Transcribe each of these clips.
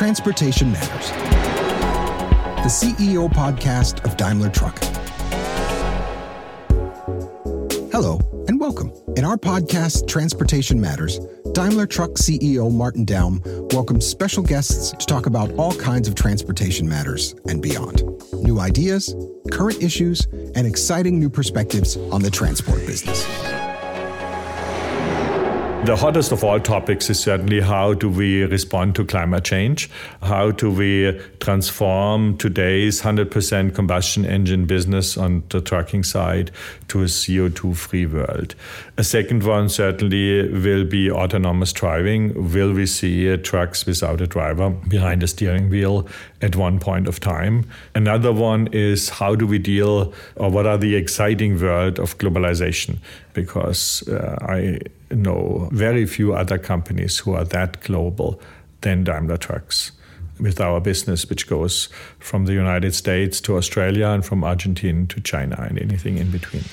Transportation Matters, the CEO podcast of Daimler Truck. Hello, and welcome. In our podcast, Transportation Matters, Daimler Truck CEO Martin Daum welcomes special guests to talk about all kinds of transportation matters and beyond. New ideas, current issues, and exciting new perspectives on the transport business. The hottest of all topics is certainly how do we respond to climate change? How do we transform today's 100% combustion engine business on the trucking side to a CO2 free world? A second one certainly will be autonomous driving. Will we see trucks without a driver behind the steering wheel at one point of time? Another one is how do we deal or what are the exciting world of globalization? Because uh, I know very few other companies who are that global than Daimler Trucks with our business, which goes from the United States to Australia and from Argentina to China and anything in between.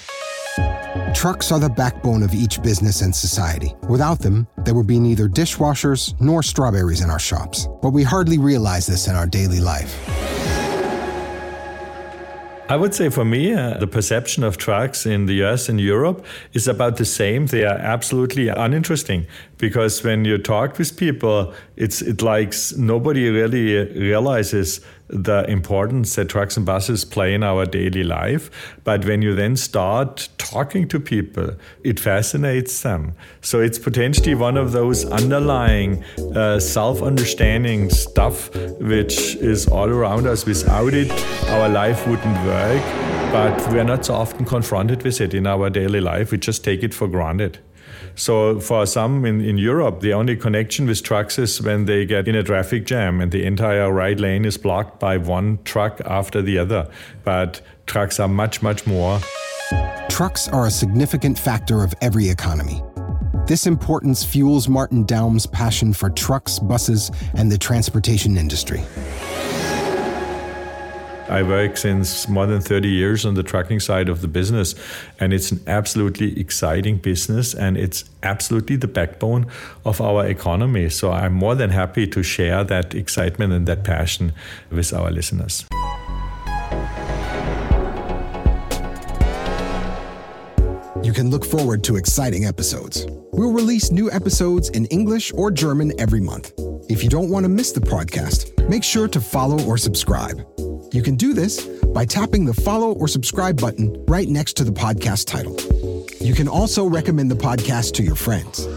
Trucks are the backbone of each business and society. Without them, there would be neither dishwashers nor strawberries in our shops. But we hardly realize this in our daily life. I would say for me, uh, the perception of trucks in the US and Europe is about the same. They are absolutely uninteresting because when you talk with people, it's it like nobody really realizes the importance that trucks and buses play in our daily life. But when you then start talking to people, it fascinates them. So it's potentially one of those underlying uh, self understanding stuff which is all around us. Without it, our life wouldn't work. But we're not so often confronted with it in our daily life. We just take it for granted. So for some in, in Europe, the only connection with trucks is when they get in a traffic jam and the entire right lane is blocked by one truck after the other. But trucks are much, much more. Trucks are a significant factor of every economy. This importance fuels Martin Daum's passion for trucks, buses, and the transportation industry. I work since more than 30 years on the trucking side of the business, and it's an absolutely exciting business, and it's absolutely the backbone of our economy. So I'm more than happy to share that excitement and that passion with our listeners. You can look forward to exciting episodes. We'll release new episodes in English or German every month. If you don't want to miss the podcast, make sure to follow or subscribe. You can do this by tapping the follow or subscribe button right next to the podcast title. You can also recommend the podcast to your friends.